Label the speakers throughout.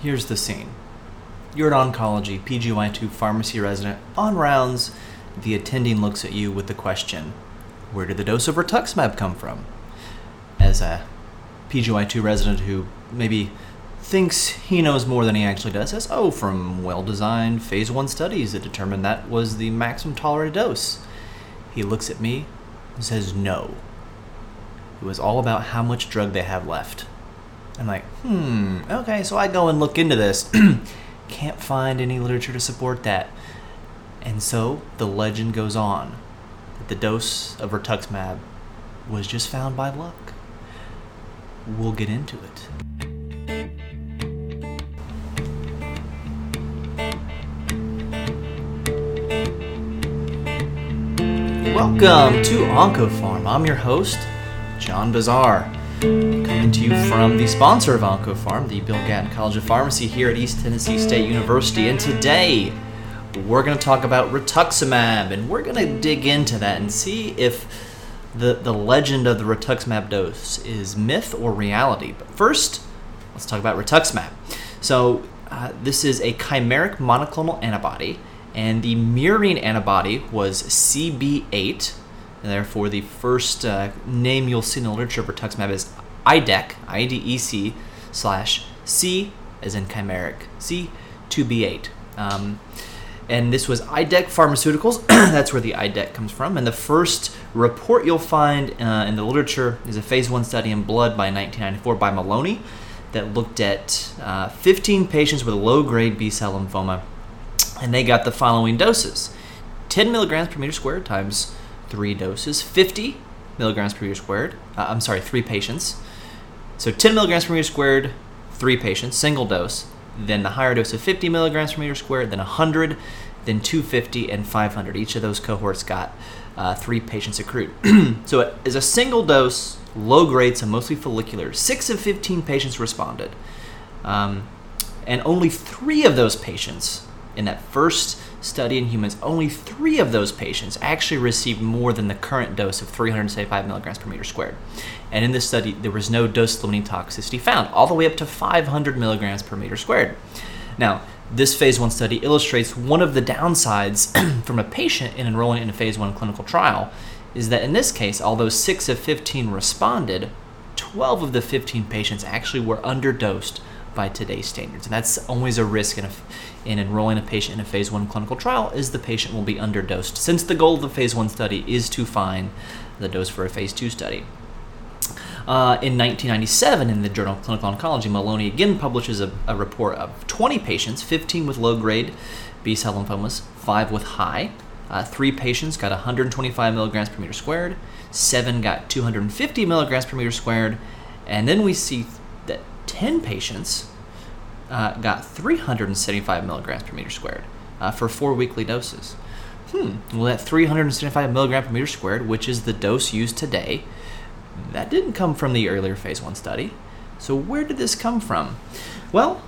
Speaker 1: here's the scene. You're at oncology, PGY2 pharmacy resident. On rounds, the attending looks at you with the question, Where did the dose of rituximab come from? As a PGY2 resident who maybe thinks he knows more than he actually does says, Oh, from well designed phase one studies that determined that was the maximum tolerated dose. He looks at me and says, No. It was all about how much drug they have left. I'm like, hmm, okay, so I go and look into this. Can't find any literature to support that. And so the legend goes on that the dose of rituximab was just found by luck. We'll get into it. Welcome to OncoPharm. I'm your host, John Bossaer. Coming to you from the sponsor of OncoPharm, the Bill Gatton College of Pharmacy here at East Tennessee State University. And today, we're going to talk about rituximab, and we're going to dig into that and see if the, the legend of the rituximab dose is myth or reality. But first, let's talk about rituximab. So, uh, this is a chimeric monoclonal antibody, and the murine antibody was CB8. And therefore, the first uh, name you'll see in the literature for rituximab is IDEC, I-D-E-C, slash C as in chimeric, C2B8. Um, and this was IDEC Pharmaceuticals. That's where the IDEC comes from. And the first report you'll find uh, in the literature is a phase one study in blood by 1994 by Maloney that looked at uh, 15 patients with low grade B cell lymphoma. And they got the following doses 10 milligrams per meter squared times three doses, 50 milligrams per meter squared. Uh, I'm sorry, three patients. So 10 milligrams per meter squared, three patients, single dose. Then the higher dose of 50 milligrams per meter squared, then 100, then 250, and 500. Each of those cohorts got uh, three patients accrued. so it is a single dose, low grade, so mostly follicular. Six of 15 patients responded. Um, and only three of those patients in that first study in humans, only three of those patients actually received more than the current dose of 375 milligrams per meter squared. And in this study, there was no dose limiting toxicity found, all the way up to 500 milligrams per meter squared. Now, this phase one study illustrates one of the downsides from a patient in enrolling in a phase one clinical trial is that in this case, although 6 of 15 responded, 12 of the 15 patients actually were underdosed by today's standards. And that's always a risk in, a, in enrolling a patient in a phase one clinical trial is the patient will be underdosed since the goal of the phase one study is to find the dose for a phase two study. Uh, in 1997, in the Journal of Clinical Oncology, Maloney again publishes a, a report of 20 patients, 15 with low grade B cell lymphomas, 5 with high. Uh, three patients got 125 milligrams per meter squared, seven got 250 milligrams per meter squared, and then we see that 10 patients uh, got 375 milligrams per meter squared uh, for four weekly doses. Hmm, well, that 375 milligram per meter squared, which is the dose used today, that didn't come from the earlier phase one study. So, where did this come from? Well,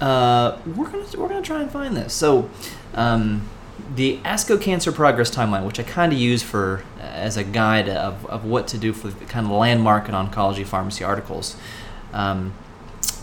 Speaker 1: uh, we're gonna we're gonna try and find this. So, um, the ASCO Cancer Progress Timeline, which I kind of use for as a guide of, of what to do for the kind of landmark in oncology pharmacy articles. Um,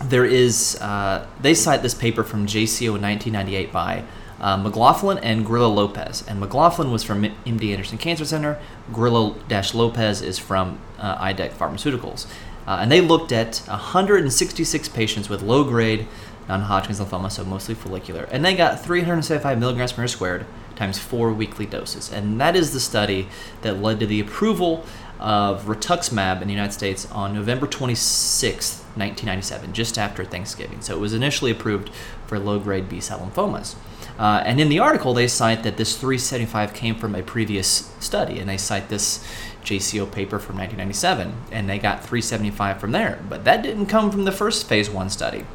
Speaker 1: there is uh, they cite this paper from JCO in 1998 by uh, McLaughlin and Grillo Lopez. And McLaughlin was from MD Anderson Cancer Center. Grillo Lopez is from uh, IDEC Pharmaceuticals. Uh, and they looked at 166 patients with low grade non-Hodgkin's lymphoma, so mostly follicular, and they got 375 milligrams per squared times four weekly doses, and that is the study that led to the approval of rituximab in the United States on November 26, 1997, just after Thanksgiving. So it was initially approved for low-grade B-cell lymphomas. Uh, and in the article, they cite that this 375 came from a previous study, and they cite this JCO paper from 1997, and they got 375 from there. But that didn't come from the first phase one study.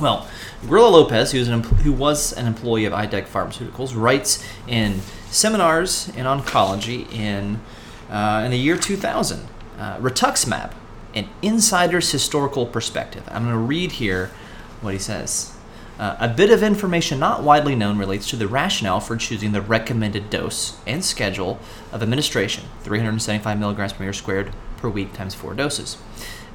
Speaker 1: Well, Grillo Lopez, who was, an, who was an employee of IDEC Pharmaceuticals, writes in Seminars in Oncology in, uh, in the year 2000, uh, rituximab, an insider's historical perspective. I'm going to read here what he says. Uh, a bit of information not widely known relates to the rationale for choosing the recommended dose and schedule of administration 375 milligrams per meter squared per week times four doses.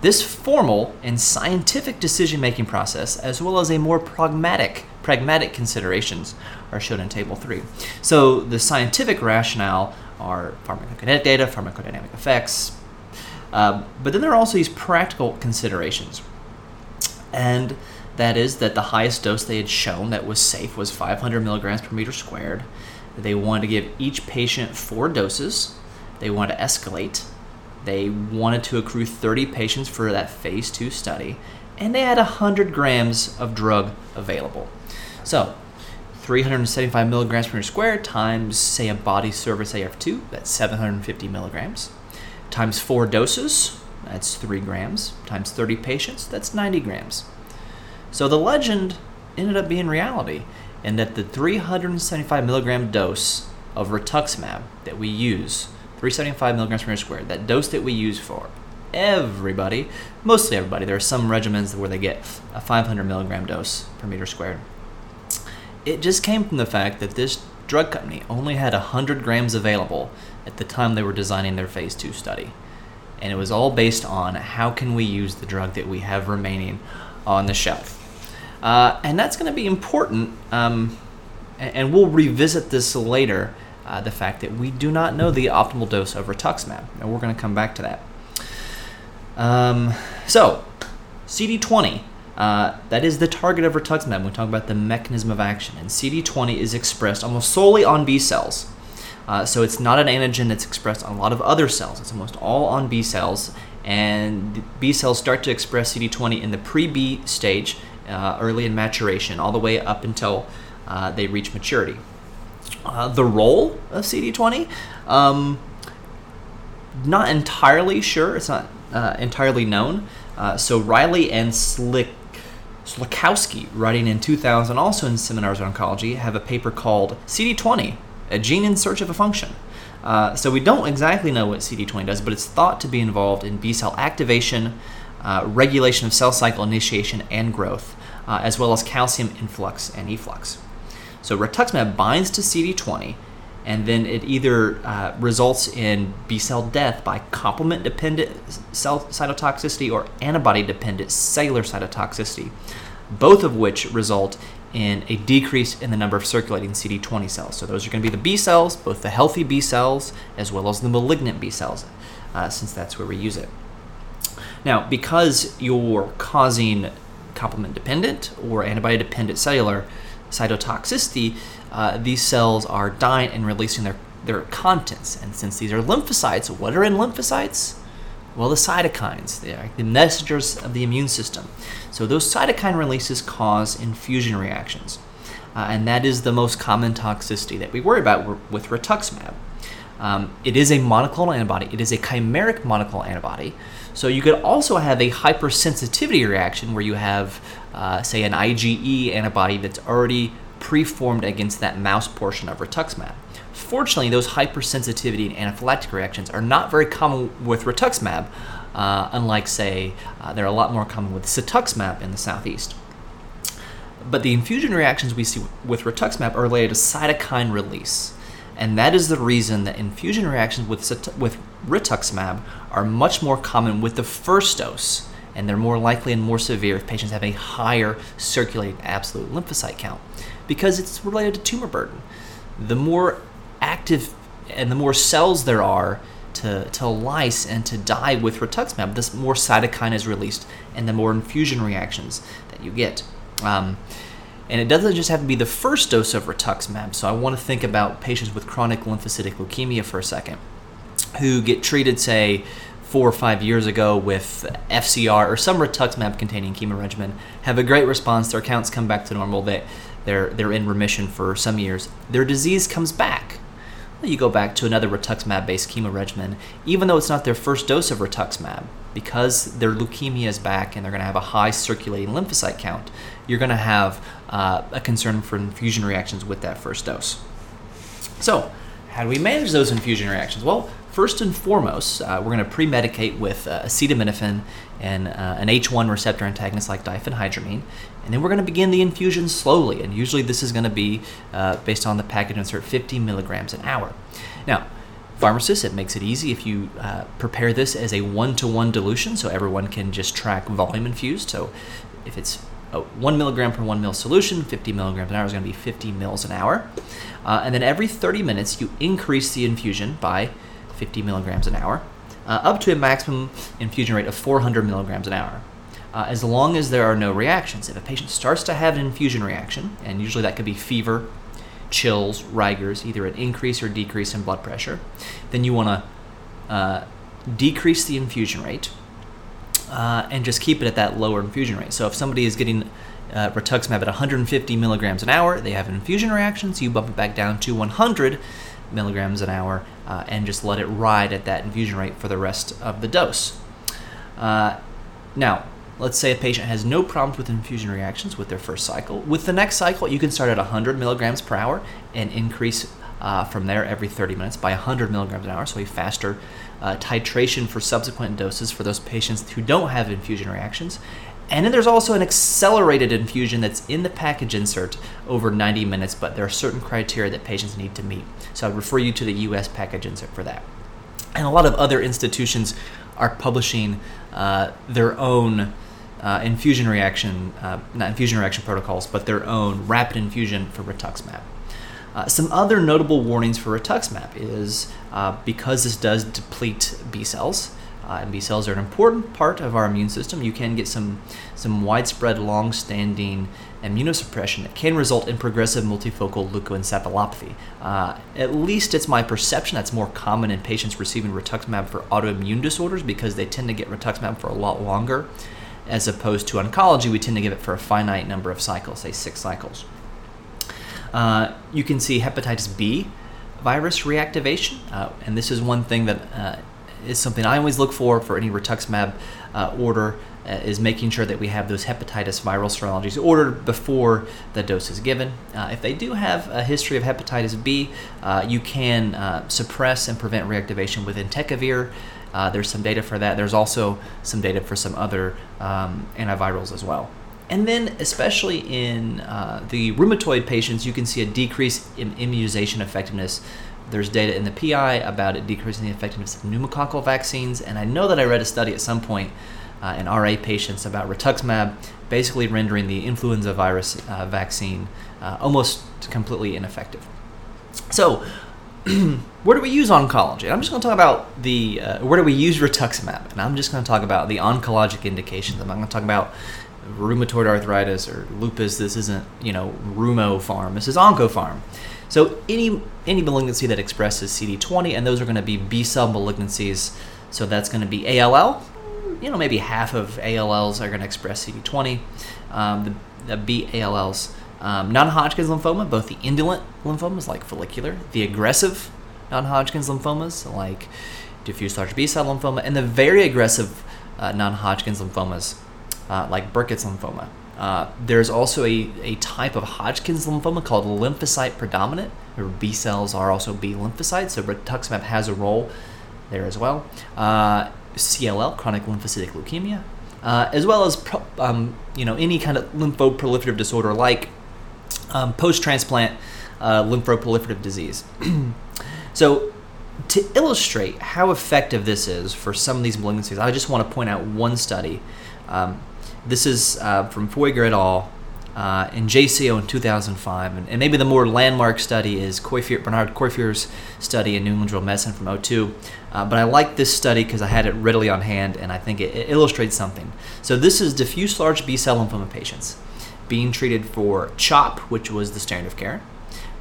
Speaker 1: This formal and scientific decision making process, as well as a more pragmatic, pragmatic considerations, are shown in Table 3. So the scientific rationale are pharmacokinetic data, pharmacodynamic effects, uh, but then there are also these practical considerations. And that is that the highest dose they had shown that was safe was 500 milligrams per meter squared. They wanted to give each patient four doses. They wanted to escalate. They wanted to accrue 30 patients for that phase two study. And they had 100 grams of drug available. So 375 milligrams per meter squared times, say, a body surface AF2, that's 750 milligrams, times four doses, that's 3 grams, times 30 patients, that's 90 grams. So the legend ended up being reality, and that the 375 milligram dose of rituximab that we use, 375 milligrams per meter squared, that dose that we use for everybody, mostly everybody, there are some regimens where they get a 500 milligram dose per meter squared it just came from the fact that this drug company only had 100 grams available at the time they were designing their phase 2 study. And it was all based on how can we use the drug that we have remaining on the shelf. Uh, and that's going to be important, um, and we'll revisit this later uh, the fact that we do not know the optimal dose of rituximab, and we're going to come back to that. Um, so, CD20 uh, that is the target of rituximab we talk about the mechanism of action. And CD20 is expressed almost solely on B cells. Uh, so it's not an antigen that's expressed on a lot of other cells. It's almost all on B cells. And B cells start to express CD20 in the pre B stage, uh, early in maturation, all the way up until uh, they reach maturity. Uh, the role of CD20, um, not entirely sure. It's not entirely known. so Riley and Slick Sliwkowski, writing in 2000, also in Seminars on Oncology, have a paper called CD20, a gene in search of a function. Uh, so we don't exactly know what CD20 does, but it's thought to be involved in B cell activation, uh, regulation of cell cycle initiation and growth, uh, as well as calcium influx and efflux. So rituximab binds to CD20, and then it either uh, results in B cell death by complement dependent cell cytotoxicity or antibody dependent cellular cytotoxicity, both of which result in a decrease in the number of circulating CD20 cells. So those are going to be the B cells, both the healthy B cells as well as the malignant B cells, uh, since that's where we use it. Now, because you're causing complement dependent or antibody dependent cellular cytotoxicity, uh, these cells are dying and releasing their, their contents. And since these are lymphocytes, what are in lymphocytes? Well, the cytokines, they are the messengers of the immune system. So those cytokine releases cause infusion reactions. Uh, and that is the most common toxicity that we worry about with rituximab. Um, it is a monoclonal antibody. It is a chimeric monoclonal antibody. So you could also have a hypersensitivity reaction where you have, uh, say, an IgE antibody that's already preformed against that mouse portion of rituximab. Fortunately, those hypersensitivity and anaphylactic reactions are not very common with rituximab, uh, unlike, say, uh, they're a lot more common with cetuximab in the southeast. But the infusion reactions we see with rituximab are related to cytokine release. And that is the reason that infusion reactions with, with rituximab are much more common with the first dose, and they're more likely and more severe if patients have a higher circulating absolute lymphocyte count, because it's related to tumor burden. The more active and the more cells there are to, to lyse and to die with rituximab, the more cytokine is released and the more infusion reactions that you get. Um, and it doesn't just have to be the first dose of rituximab. So I want to think about patients with chronic lymphocytic leukemia for a second who get treated, say, four or five years ago with FCR or some rituximab containing chemo regimen, have a great response, their counts come back to normal, they, they're, they're in remission for some years. Their disease comes back. You go back to another rituximab based chemo regimen, even though it's not their first dose of rituximab, because their leukemia is back and they're going to have a high circulating lymphocyte count, you're going to have uh, a concern for infusion reactions with that first dose. So, how do we manage those infusion reactions? Well, first and foremost, uh, we're going to pre-medicate with uh, acetaminophen and uh, an H1 receptor antagonist like diphenhydramine, and then we're going to begin the infusion slowly. And usually, this is going to be uh, based on the package insert 50 milligrams an hour. Now, pharmacists, it makes it easy if you uh, prepare this as a one to one dilution so everyone can just track volume infused. So if it's a one milligram per one mil solution, 50 milligrams an hour is going to be 50 mils an hour. Uh, and then every 30 minutes, you increase the infusion by 50 milligrams an hour, uh, up to a maximum infusion rate of 400 milligrams an hour. Uh, as long as there are no reactions. If a patient starts to have an infusion reaction, and usually that could be fever, chills, rigors, either an increase or decrease in blood pressure, then you want to uh, decrease the infusion rate uh, and just keep it at that lower infusion rate. So if somebody is getting uh, rituximab at 150 milligrams an hour, they have an infusion reaction, so you bump it back down to 100 milligrams an hour uh, and just let it ride at that infusion rate for the rest of the dose. Uh, now, let's say a patient has no problems with infusion reactions with their first cycle. With the next cycle, you can start at 100 milligrams per hour and increase uh, from there every 30 minutes by 100 milligrams an hour, so a faster uh, titration for subsequent doses for those patients who don't have infusion reactions. And then there's also an accelerated infusion that's in the package insert over 90 minutes, but there are certain criteria that patients need to meet. So I refer you to the US package insert for that. And a lot of other institutions are publishing uh, their own uh, infusion reaction, uh, not infusion reaction protocols, but their own rapid infusion for rituximab. Uh, some other notable warnings for rituximab is uh, because this does deplete B cells, uh, and B cells are an important part of our immune system, you can get some, some widespread, long standing immunosuppression that can result in progressive multifocal leukoencephalopathy. Uh, at least it's my perception that's more common in patients receiving rituximab for autoimmune disorders because they tend to get rituximab for a lot longer. As opposed to oncology, we tend to give it for a finite number of cycles, say six cycles. Uh, you can see hepatitis B virus reactivation, uh, and this is one thing that uh, is something I always look for for any rituximab uh, order uh, is making sure that we have those hepatitis viral serologies ordered before the dose is given. Uh, if they do have a history of hepatitis B, you can suppress and prevent reactivation with entecavir. There's some data for that. There's also some data for some other um, antivirals as well. And then, especially in uh, the rheumatoid patients, you can see a decrease in immunization effectiveness. There's data in the PI about it decreasing the effectiveness of pneumococcal vaccines, and I know that I read a study at some point uh, in RA patients about rituximab, basically rendering the influenza virus uh, vaccine uh, almost completely ineffective. So, where do we use oncology? I'm just going to talk about the uh, where do we use rituximab, and I'm just going to talk about the oncologic indications. I'm not going to talk about rheumatoid arthritis or lupus. This isn't you know Rheumo Pharm. This is OncoPharm. So any any malignancy that expresses CD20, and those are going to be B cell malignancies. So that's going to be ALL. You know, maybe half of ALLs are going to express CD20. Um, the, the B ALLs, um, non-Hodgkin's lymphoma, both the indolent lymphomas like follicular, the aggressive non-Hodgkin's lymphomas like diffuse large B cell lymphoma, and the very aggressive uh, non-Hodgkin's lymphomas uh, like Burkitt's lymphoma. Uh, there's also a, a type of Hodgkin's lymphoma called lymphocyte predominant, where B cells are also B lymphocytes, so rituximab has a role there as well. Uh, CLL, chronic lymphocytic leukemia, uh, as well as um, you know any kind of lymphoproliferative disorder like um, post-transplant uh, lymphoproliferative disease. so to illustrate how effective this is for some of these malignancies, I just want to point out one study. Um, this is uh, from Feugier et al. Uh, in JCO in 2005, and, and, maybe the more landmark study is Bernard Coiffier's study in New England Journal of Medicine from 02. Uh, but I like this study because I had it readily on hand, and I think it, it illustrates something. So this is diffuse large B-cell lymphoma patients being treated for CHOP, which was the standard of care,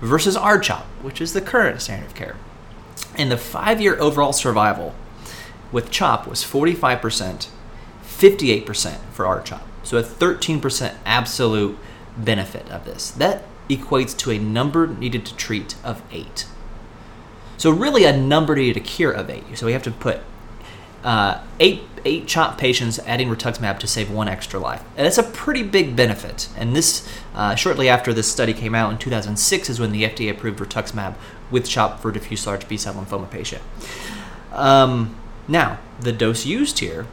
Speaker 1: versus R-CHOP, which is the current standard of care. And the five-year overall survival with CHOP was 45%, 58% for R-CHOP. So a 13% absolute benefit of this. That equates to a number needed to treat of 8. So really a number needed to cure of 8. So we have to put uh, eight eight CHOP patients adding rituximab to save one extra life. And that's a pretty big benefit. And this, uh, shortly after this study came out in 2006, is when the FDA approved rituximab with CHOP for diffuse large B cell lymphoma patient. Um, now, the dose used here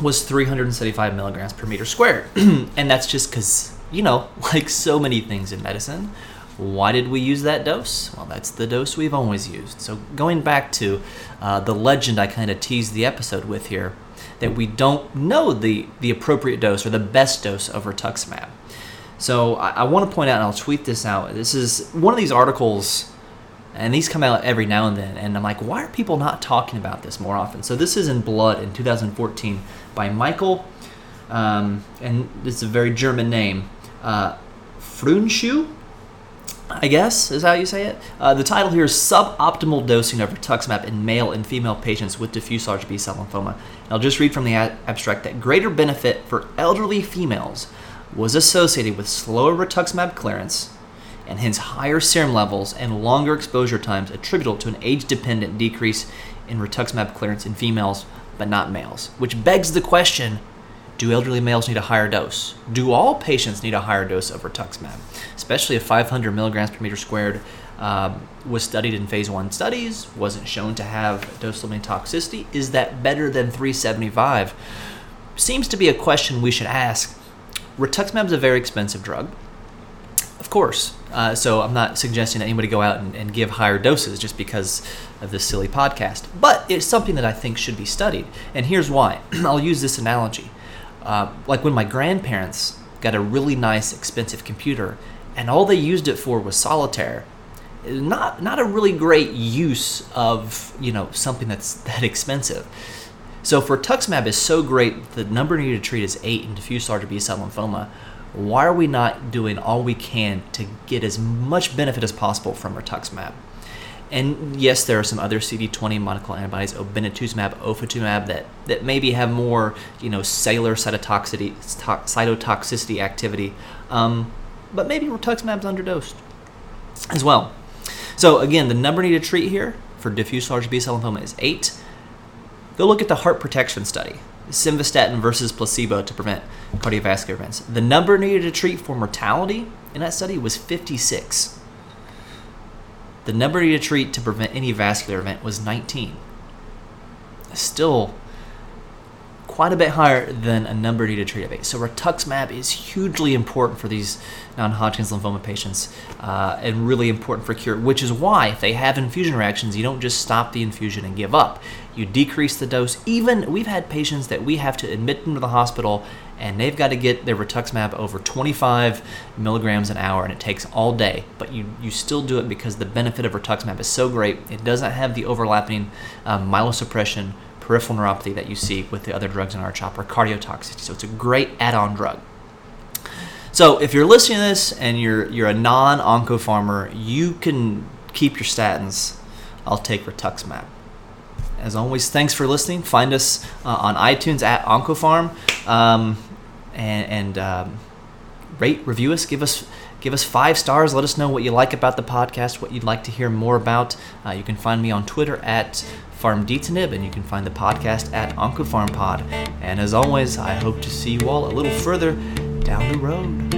Speaker 1: was 375 milligrams per meter squared. and that's just because, you know, like so many things in medicine, Why did we use that dose? Well, that's the dose we've always used. So, going back to uh, the legend I kind of teased the episode with here, that we don't know the, the appropriate dose or the best dose of rituximab. So, I, I want to point out, and I'll tweet this out. This is one of these articles, and these come out every now and then, and I'm like, why are people not talking about this more often? So, this is in Blood in 2014 by Michael, um, and it's a very German name, uh, Pfreundschuh I guess is how you say it. Uh, the title here is Suboptimal Dosing of Rituximab in Male and Female Patients with Diffuse Large B Cell Lymphoma. And I'll just read from the abstract that greater benefit for elderly females was associated with slower rituximab clearance and hence higher serum levels and longer exposure times attributable to an age dependent decrease in rituximab clearance in females but not males. Which begs the question do elderly males need a higher dose? Do all patients need a higher dose of rituximab? Especially if 500 milligrams per meter squared um, was studied in phase one studies, wasn't shown to have dose limiting toxicity. Is that better than 375? Seems to be a question we should ask. Rituximab is a very expensive drug. Of course. Uh, so I'm not suggesting that anybody go out and, and, give higher doses just because of this silly podcast. But it's something that I think should be studied. And here's why. I'll use this analogy. Uh, like when my grandparents got a really nice, expensive computer, and all they used it for was solitaire. Not not a really great use of you know something that's that expensive. So rituximab is so great, the number needed to treat is eight in diffuse large B cell lymphoma. Why are we not doing all we can to get as much benefit as possible from rituximab? And yes, there are some other CD20 monoclonal antibodies, obinutuzumab, ofatumumab, that, that maybe have more, you know, cellular cytotoxicity, cytotoxicity activity. Um, but maybe rituximab's underdosed as well. So again, the number needed to treat here for diffuse large B-cell lymphoma is eight. Go look at the heart protection study, simvastatin versus placebo to prevent cardiovascular events. The number needed to treat for mortality in that study was 56. The number to treat to prevent any vascular event was 19. Still quite a bit higher than a number needed to treat of 8. So rituximab is hugely important for these non-Hodgkin's lymphoma patients uh, and really important for cure, which is why if they have infusion reactions, you don't just stop the infusion and give up. You decrease the dose. Even we've had patients that we have to admit them to the hospital and they've got to get their rituximab over 25 milligrams an hour, and it takes all day. But you, you still do it because the benefit of rituximab is so great. It doesn't have the overlapping um, myelosuppression, peripheral neuropathy that you see with the other drugs in our CHOP or cardiotoxicity. So it's a great add-on drug. So if you're listening to this and you're you're a non-onco farmer, you can keep your statins. I'll take rituximab. As always, thanks for listening. Find us uh, on iTunes at OncoPharm. Um, and, and um, rate, review us, give us give us five stars. Let us know what you like about the podcast, what you'd like to hear more about. Uh, you can find me on Twitter at FarmDTNib, and you can find the podcast at OncoPharmPod. And as always, I hope to see you all a little further down the road.